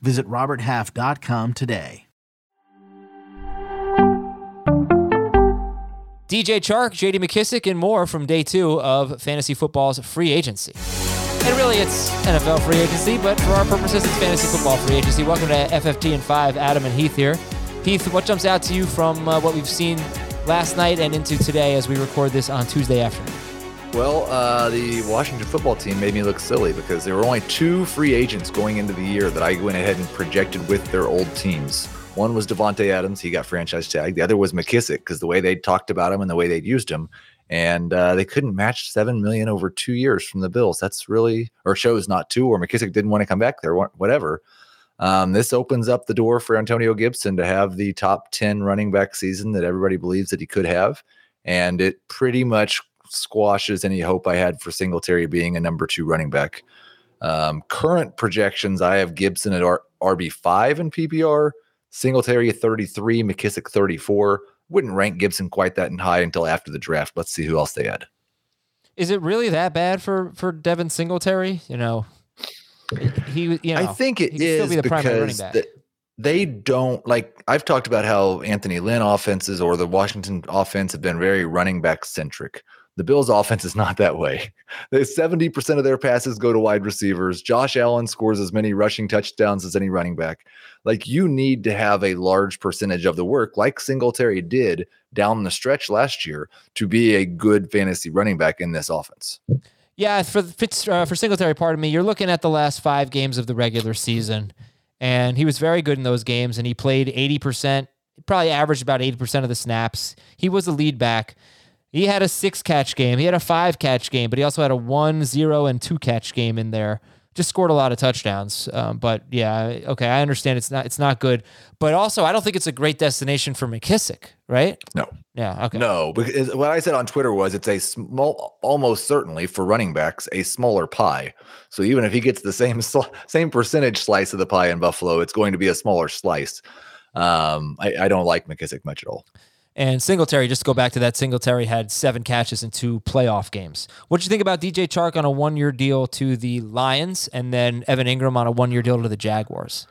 Visit RobertHalf.com today. DJ Chark, JD McKissic, and more from day two of fantasy football's free agency. And really, it's NFL free agency, but for our purposes, it's fantasy football free agency. Welcome to FFT and 5. Adam and Heath here. Heath, what jumps out to you from uh, what we've seen last night and into today as we record this on Tuesday afternoon? Well, uh, the Washington football team made me look silly because there were only two free agents going into the year that I went ahead and projected with their old teams. One was Davante Adams; he got franchise tag. The other was McKissic because the way they talked about him and the way they'd used him, and uh, they couldn't match seven million over two years from the Bills. That's really or shows not to, or McKissic didn't want to come back there, whatever. Um, this opens up the door for Antonio Gibson to have the top ten running back season that everybody believes that he could have, and it pretty much squashes any hope I had for Singletary being a number two running back. Um, current projections, I have Gibson at R- RB five in PPR, Singletary at thirty three, McKissic thirty four wouldn't rank Gibson quite that high until after the draft. Let's see who else they add. Is it really that bad for for Devin Singletary? You know, he. You know, I think it is be because the, they don't like. I've talked about how Anthony Lynn offenses or the Washington offense have been very running back centric. The Bills' offense is not that way. They 70% of their passes go to wide receivers. Josh Allen scores as many rushing touchdowns as any running back. Like you need to have a large percentage of the work, like Singletary did down the stretch last year, to be a good fantasy running back in this offense. Yeah, for uh, for Singletary, pardon me, you're looking at the last five games of the regular season, and he was very good in those games, and he played 80%, probably averaged about 80% of the snaps. He was the lead back. He had a six catch game. He had a five catch game, but he also had a one, zero, and two catch game in there. Just scored a lot of touchdowns. Um, but yeah, okay, I understand it's not it's not good. But also, I don't think it's a great destination for McKissic, right? No. Yeah. Okay. No, because what I said on Twitter was it's a small, almost certainly for running backs, a smaller pie. So even if he gets the same same percentage slice of the pie in Buffalo, it's going to be a smaller slice. Um, I, I don't like McKissic much at all. And Singletary, just to go back to that, Singletary had seven catches in two playoff games. What do you think about DJ Chark on a one year deal to the Lions and then Evan Engram on a one year deal to the Jaguars?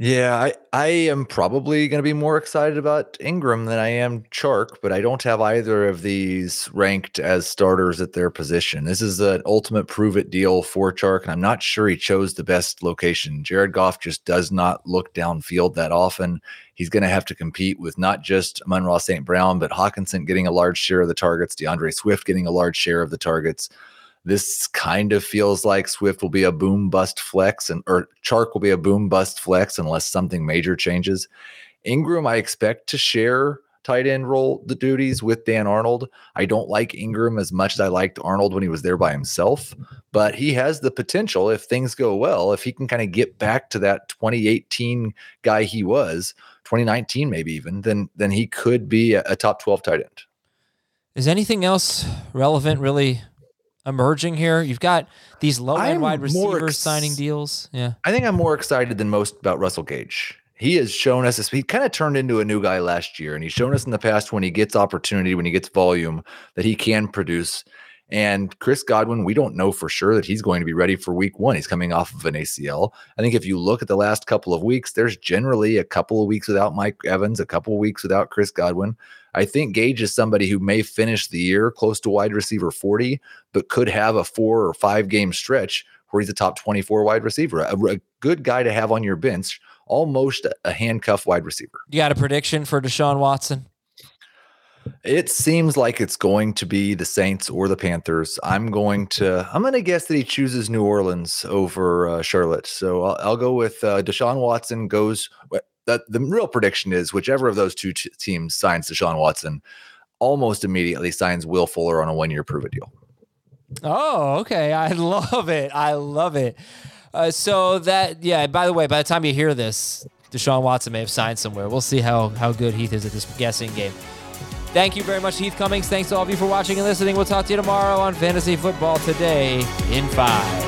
Yeah, I, I am probably going to be more excited about Engram than I am Chark, but I don't have either of these ranked as starters at their position. This is an ultimate prove it deal for Chark, and I'm not sure he chose the best location. Jared Goff just does not look downfield that often. He's going to have to compete with not just Amon-Ra St. Brown, but Hockenson getting a large share of the targets, D'Andre Swift getting a large share of the targets. This kind of feels like Swift will be a boom bust flex, and or Chark will be a boom bust flex unless something major changes. Engram, I expect to share tight end role the duties with Dan Arnold. I don't like Engram as much as I liked Arnold when he was there by himself, but he has the potential if things go well, if he can kind of get back to that 2018 guy he was, 2019 maybe even, then then he could be a, a top 12 tight end. Is anything else relevant really emerging here? You've got these low end wide receivers ex- signing deals. Yeah. I think I'm more excited than most about Russell Gage. He has shown us this. He kind of turned into a new guy last year, and he's shown us in the past when he gets opportunity, when he gets volume, that he can produce. And Chris Godwin, we don't know for sure that he's going to be ready for week one. He's coming off of an ACL. I think if you look at the last couple of weeks, there's generally a couple of weeks without Mike Evans, a couple of weeks without Chris Godwin. I think Gage is somebody who may finish the year close to wide receiver 40, but could have a four or five game stretch where he's a top 24 wide receiver, a, a good guy to have on your bench, almost a handcuff wide receiver. You got a prediction for Deshaun Watson? It seems like it's going to be the Saints or the Panthers. I'm going to I'm going to guess that he chooses New Orleans over uh, Charlotte. So I'll, I'll, go with uh, Deshaun Watson goes the, the real prediction is whichever of those two t- teams signs Deshaun Watson almost immediately signs Will Fuller on a one year prove it deal. Oh, okay. I love it. I love it. Uh, so that, yeah, by the way, by the time you hear this, Deshaun Watson may have signed somewhere. We'll see how how good Heath is at this guessing game. Thank you very much, Heath Cummings. Thanks to all of you for watching and listening. We'll talk to you tomorrow on Fantasy Football Today in five.